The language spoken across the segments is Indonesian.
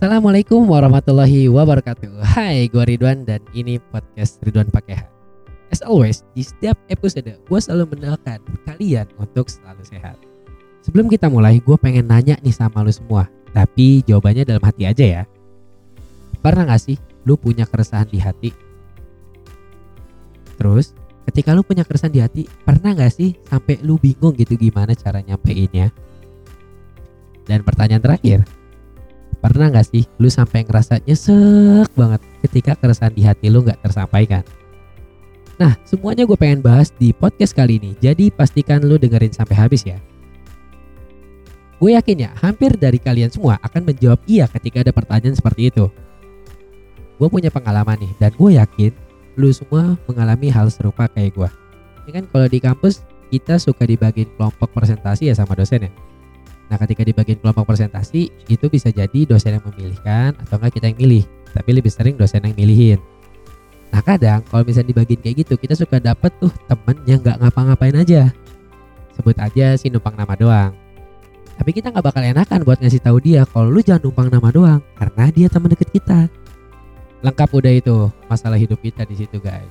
Assalamualaikum warahmatullahi wabarakatuh Hai gue Ridwan dan ini podcast Ridwan Pakai H As always, di setiap episode gue selalu mendoakan kalian untuk selalu sehat Sebelum kita mulai, gue pengen nanya nih sama lu semua Tapi jawabannya dalam hati aja ya Pernah gak sih lu punya keresahan di hati? Terus, ketika lu punya keresahan di hati, pernah gak sih sampai lu bingung gitu gimana cara nyampeinnya? Dan pertanyaan terakhir, pernah gak sih lu sampai ngerasa nyesek banget ketika keresahan di hati lu gak tersampaikan? Nah, semuanya gue pengen bahas di podcast kali ini, jadi pastikan lu dengerin sampai habis ya. Gue yakin ya, hampir dari kalian semua akan menjawab iya ketika ada pertanyaan seperti itu. Gue punya pengalaman nih, dan gue yakin lu semua mengalami hal serupa kayak gue. Ini kan kalau di kampus kita suka dibagiin kelompok presentasi ya sama dosen ya. Nah ketika dibagiin kelompok presentasi itu bisa jadi dosen yang memilihkan atau enggak kita yang milih. Tapi lebih sering dosen yang milihin. Nah kadang kalau misalnya dibagiin kayak gitu kita suka dapet tuh temen yang nggak ngapa-ngapain aja. Sebut aja si numpang nama doang. Tapi kita nggak bakal enakan buat ngasih tahu dia kalau lu jangan numpang nama doang karena dia teman deket kita. Lengkap udah itu masalah hidup kita di situ guys.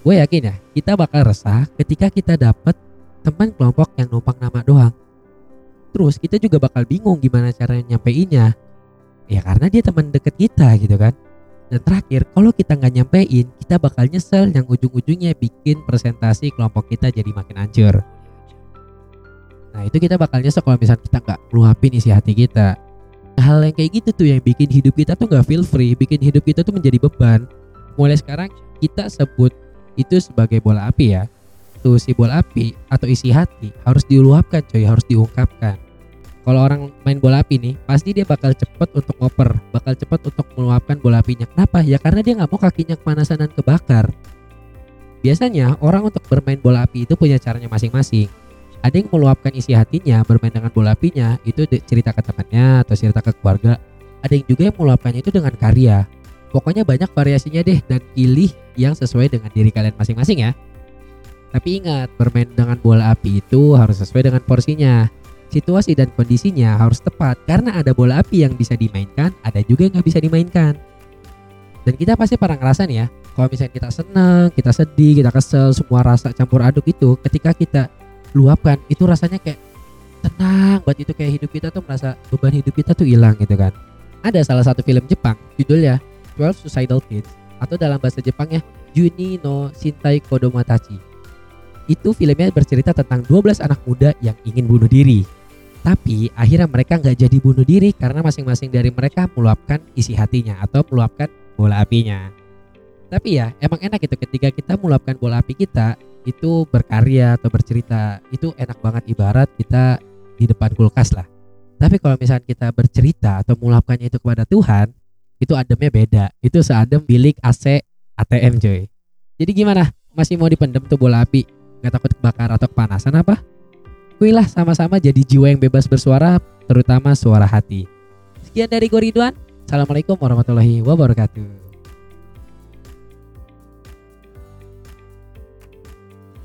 Gue yakin ya kita bakal resah ketika kita dapet teman kelompok yang numpang nama doang. Terus kita juga bakal bingung gimana cara nyampeinnya. Ya karena dia teman deket kita gitu kan. Dan terakhir, kalau kita nggak nyampein, kita bakal nyesel yang ujung-ujungnya bikin presentasi kelompok kita jadi makin hancur. Nah itu kita bakal nyesel kalau misalnya kita nggak meluapin isi hati kita. Hal yang kayak gitu tuh yang bikin hidup kita tuh nggak feel free, bikin hidup kita tuh menjadi beban. Mulai sekarang kita sebut itu sebagai bola api ya. Si bola api atau isi hati harus diluapkan coy, harus diungkapkan. Kalau orang main bola api nih pasti dia bakal cepet untuk ngoper bakal cepet untuk meluapkan bola apinya. Kenapa? Ya karena dia nggak mau kakinya kepanasan dan kebakar. Biasanya orang untuk bermain bola api itu punya caranya masing-masing. Ada yang meluapkan isi hatinya bermain dengan bola apinya itu cerita ke temannya atau cerita ke keluarga. Ada yang juga yang meluapkannya itu dengan karya. Pokoknya banyak variasinya deh dan pilih yang sesuai dengan diri kalian masing-masing ya tapi ingat bermain dengan bola api itu harus sesuai dengan porsinya situasi dan kondisinya harus tepat karena ada bola api yang bisa dimainkan, ada juga yang nggak bisa dimainkan. Dan kita pasti pernah ngerasain ya, kalau misalnya kita senang, kita sedih, kita kesel, semua rasa campur aduk itu ketika kita luapkan itu rasanya kayak tenang buat itu kayak hidup kita tuh merasa beban hidup kita tuh hilang gitu kan. Ada salah satu film Jepang judulnya 12 Suicidal Kids atau dalam bahasa Jepangnya Juni no Shintai Kodomatachi. Itu filmnya bercerita tentang 12 anak muda yang ingin bunuh diri tapi akhirnya mereka nggak jadi bunuh diri karena masing-masing dari mereka meluapkan isi hatinya atau meluapkan bola apinya. Tapi ya emang enak itu ketika kita meluapkan bola api kita itu berkarya atau bercerita itu enak banget ibarat kita di depan kulkas lah. Tapi kalau misalnya kita bercerita atau meluapkannya itu kepada Tuhan itu ademnya beda. Itu seadem bilik AC ATM coy. Jadi gimana? Masih mau dipendem tuh bola api? Gak takut kebakar atau kepanasan apa? Kuilah sama-sama jadi jiwa yang bebas bersuara, terutama suara hati. Sekian dari Goridwan. Assalamualaikum warahmatullahi wabarakatuh.